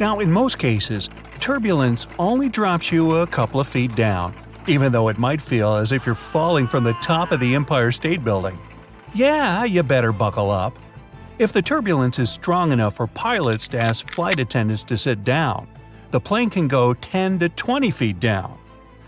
Now, in most cases, turbulence only drops you a couple of feet down, even though it might feel as if you're falling from the top of the Empire State Building. Yeah, you better buckle up. If the turbulence is strong enough for pilots to ask flight attendants to sit down, the plane can go 10 to 20 feet down.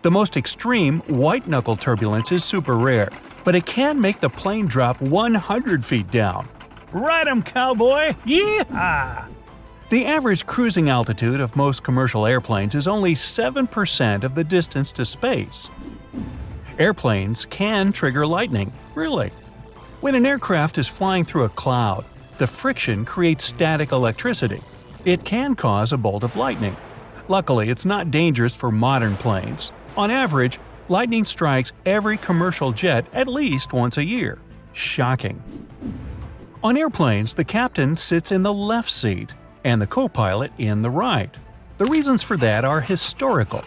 The most extreme white knuckle turbulence is super rare, but it can make the plane drop 100 feet down. Ride 'em, cowboy! Yeehaw! The average cruising altitude of most commercial airplanes is only 7% of the distance to space. Airplanes can trigger lightning, really. When an aircraft is flying through a cloud, the friction creates static electricity. It can cause a bolt of lightning. Luckily, it's not dangerous for modern planes. On average, lightning strikes every commercial jet at least once a year. Shocking. On airplanes, the captain sits in the left seat and the co pilot in the right. The reasons for that are historical.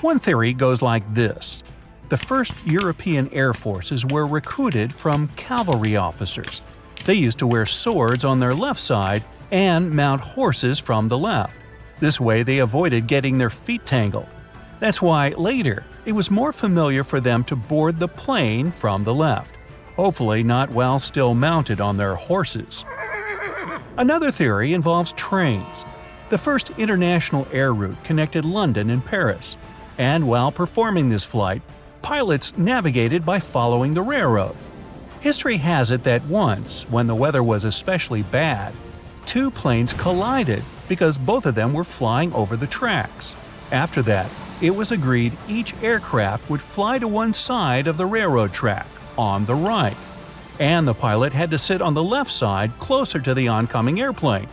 One theory goes like this The first European air forces were recruited from cavalry officers. They used to wear swords on their left side and mount horses from the left. This way, they avoided getting their feet tangled. That's why later it was more familiar for them to board the plane from the left, hopefully, not while still mounted on their horses. Another theory involves trains. The first international air route connected London and Paris, and while performing this flight, pilots navigated by following the railroad. History has it that once, when the weather was especially bad, two planes collided because both of them were flying over the tracks. After that, it was agreed each aircraft would fly to one side of the railroad track, on the right, and the pilot had to sit on the left side closer to the oncoming airplane.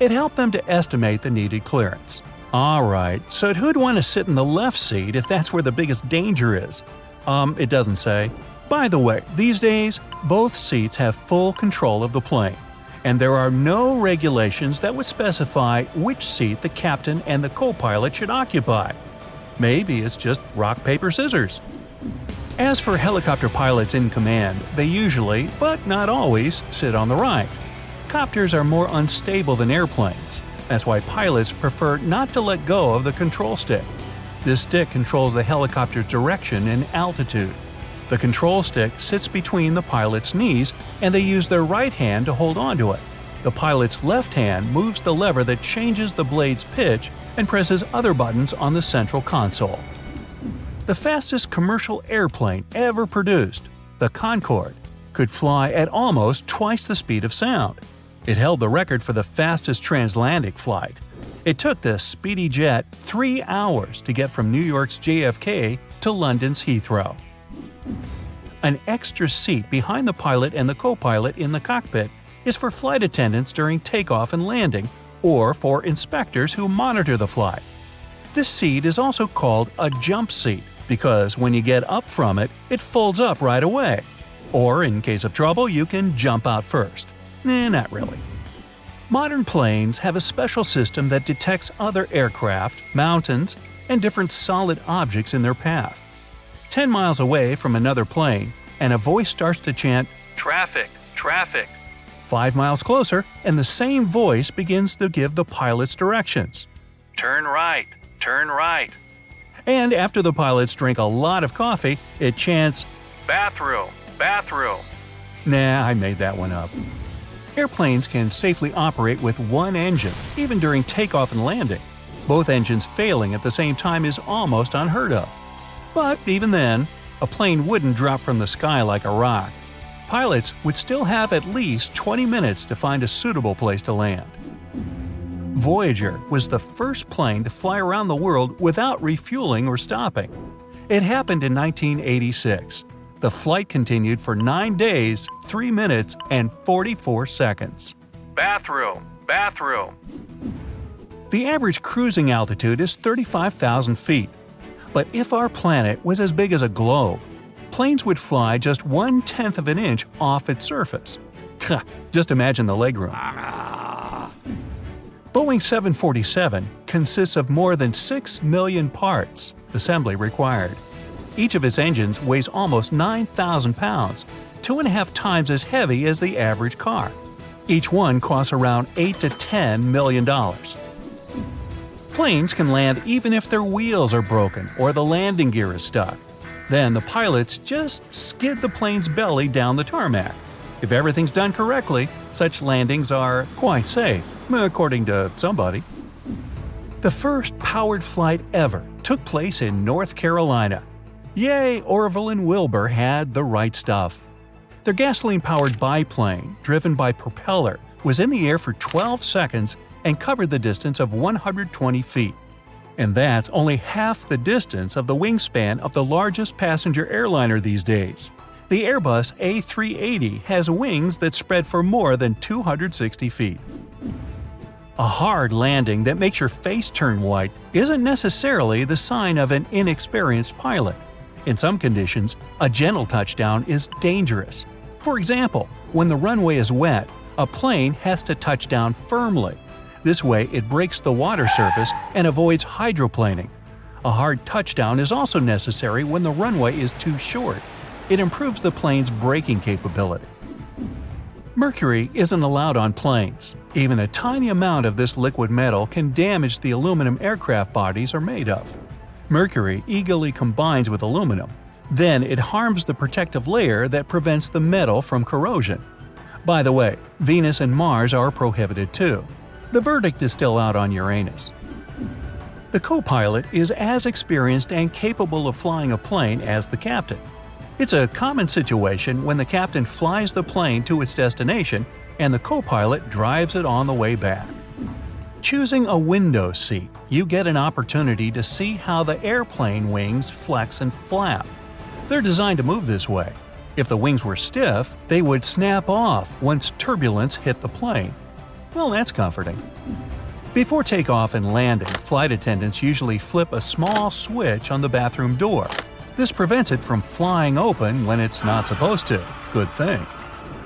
It helped them to estimate the needed clearance. Alright, so who'd want to sit in the left seat if that's where the biggest danger is? Um, it doesn't say. By the way, these days, both seats have full control of the plane, and there are no regulations that would specify which seat the captain and the co pilot should occupy. Maybe it's just rock, paper, scissors. As for helicopter pilots in command, they usually, but not always, sit on the right. Copters are more unstable than airplanes. That's why pilots prefer not to let go of the control stick. This stick controls the helicopter's direction and altitude. The control stick sits between the pilot's knees, and they use their right hand to hold onto it. The pilot's left hand moves the lever that changes the blade's pitch and presses other buttons on the central console the fastest commercial airplane ever produced, the Concorde, could fly at almost twice the speed of sound. It held the record for the fastest transatlantic flight. It took the speedy jet three hours to get from New York's JFK to London's Heathrow. An extra seat behind the pilot and the co pilot in the cockpit is for flight attendants during takeoff and landing, or for inspectors who monitor the flight. This seat is also called a jump seat because when you get up from it, it folds up right away. Or, in case of trouble, you can jump out first. Eh, not really. Modern planes have a special system that detects other aircraft, mountains, and different solid objects in their path. 10 miles away from another plane, and a voice starts to chant, Traffic! Traffic! Five miles closer, and the same voice begins to give the pilot's directions. Turn right! Turn right! And after the pilots drink a lot of coffee, it chants, Bathroom! Bathroom! Nah, I made that one up. Airplanes can safely operate with one engine, even during takeoff and landing. Both engines failing at the same time is almost unheard of. But even then, a plane wouldn't drop from the sky like a rock. Pilots would still have at least 20 minutes to find a suitable place to land. Voyager was the first plane to fly around the world without refueling or stopping. It happened in 1986. The flight continued for 9 days, 3 minutes, and 44 seconds. Bathroom! Bathroom! The average cruising altitude is 35,000 feet. But if our planet was as big as a globe, planes would fly just one tenth of an inch off its surface. Just imagine the legroom. Ah. Boeing 747 consists of more than 6 million parts, assembly required. Each of its engines weighs almost 9,000 pounds, two and a half times as heavy as the average car. Each one costs around 8 to 10 million dollars. Planes can land even if their wheels are broken or the landing gear is stuck. Then the pilots just skid the plane's belly down the tarmac. If everything's done correctly, such landings are quite safe, according to somebody. The first powered flight ever took place in North Carolina. Yay, Orville and Wilbur had the right stuff. Their gasoline powered biplane, driven by propeller, was in the air for 12 seconds and covered the distance of 120 feet. And that's only half the distance of the wingspan of the largest passenger airliner these days. The Airbus A380 has wings that spread for more than 260 feet. A hard landing that makes your face turn white isn't necessarily the sign of an inexperienced pilot. In some conditions, a gentle touchdown is dangerous. For example, when the runway is wet, a plane has to touch down firmly. This way, it breaks the water surface and avoids hydroplaning. A hard touchdown is also necessary when the runway is too short. It improves the plane's braking capability. Mercury isn't allowed on planes. Even a tiny amount of this liquid metal can damage the aluminum aircraft bodies are made of. Mercury eagerly combines with aluminum. Then it harms the protective layer that prevents the metal from corrosion. By the way, Venus and Mars are prohibited too. The verdict is still out on Uranus. The co pilot is as experienced and capable of flying a plane as the captain. It's a common situation when the captain flies the plane to its destination and the co pilot drives it on the way back. Choosing a window seat, you get an opportunity to see how the airplane wings flex and flap. They're designed to move this way. If the wings were stiff, they would snap off once turbulence hit the plane. Well, that's comforting. Before takeoff and landing, flight attendants usually flip a small switch on the bathroom door. This prevents it from flying open when it's not supposed to. Good thing.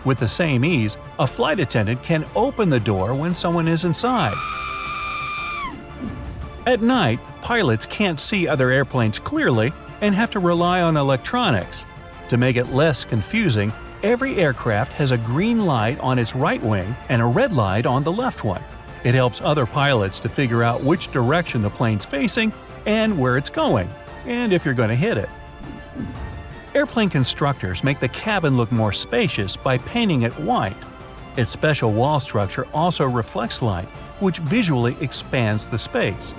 With the same ease, a flight attendant can open the door when someone is inside. At night, pilots can't see other airplanes clearly and have to rely on electronics. To make it less confusing, every aircraft has a green light on its right wing and a red light on the left one. It helps other pilots to figure out which direction the plane's facing and where it's going, and if you're going to hit it. Airplane constructors make the cabin look more spacious by painting it white. Its special wall structure also reflects light, which visually expands the space.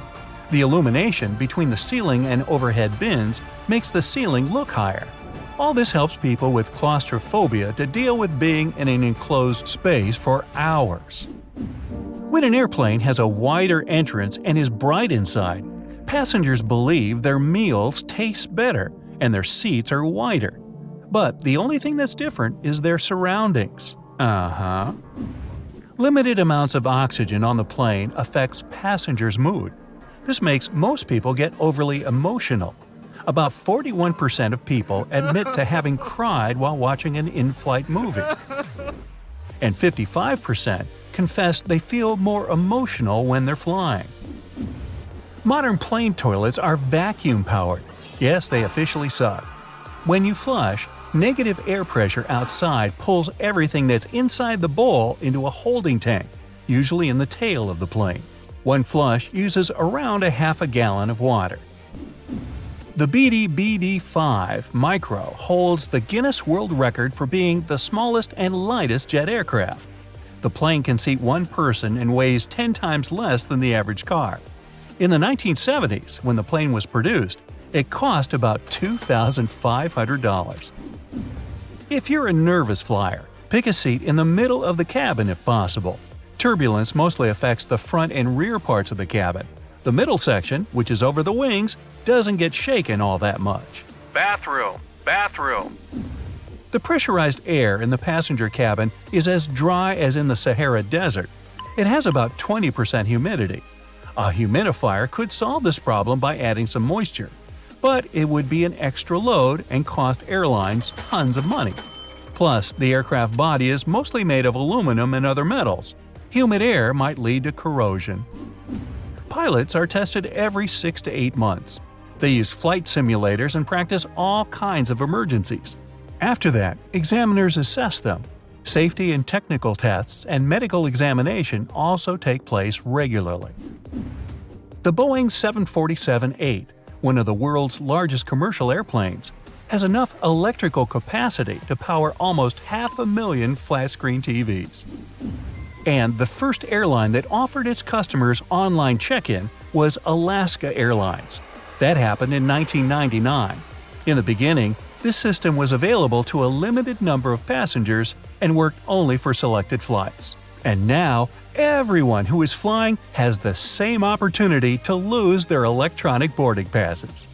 The illumination between the ceiling and overhead bins makes the ceiling look higher. All this helps people with claustrophobia to deal with being in an enclosed space for hours. When an airplane has a wider entrance and is bright inside, passengers believe their meals taste better and their seats are wider. But the only thing that's different is their surroundings. Uh huh. Limited amounts of oxygen on the plane affects passengers' mood. This makes most people get overly emotional. About 41% of people admit to having cried while watching an in flight movie. And 55% confess they feel more emotional when they're flying. Modern plane toilets are vacuum powered. Yes, they officially suck. When you flush, negative air pressure outside pulls everything that's inside the bowl into a holding tank, usually in the tail of the plane. One flush uses around a half a gallon of water. The Beechey BD-5 Micro holds the Guinness World Record for being the smallest and lightest jet aircraft. The plane can seat one person and weighs 10 times less than the average car. In the 1970s, when the plane was produced, it cost about $2,500. If you're a nervous flyer, pick a seat in the middle of the cabin if possible. Turbulence mostly affects the front and rear parts of the cabin. The middle section, which is over the wings, doesn't get shaken all that much. Bathroom, bathroom. The pressurized air in the passenger cabin is as dry as in the Sahara Desert. It has about 20% humidity. A humidifier could solve this problem by adding some moisture, but it would be an extra load and cost airlines tons of money. Plus, the aircraft body is mostly made of aluminum and other metals. Humid air might lead to corrosion. Pilots are tested every 6 to 8 months. They use flight simulators and practice all kinds of emergencies. After that, examiners assess them. Safety and technical tests and medical examination also take place regularly. The Boeing 747-8, one of the world's largest commercial airplanes, has enough electrical capacity to power almost half a million flat-screen TVs. And the first airline that offered its customers online check-in was Alaska Airlines. That happened in 1999. In the beginning, this system was available to a limited number of passengers and worked only for selected flights. And now, everyone who is flying has the same opportunity to lose their electronic boarding passes.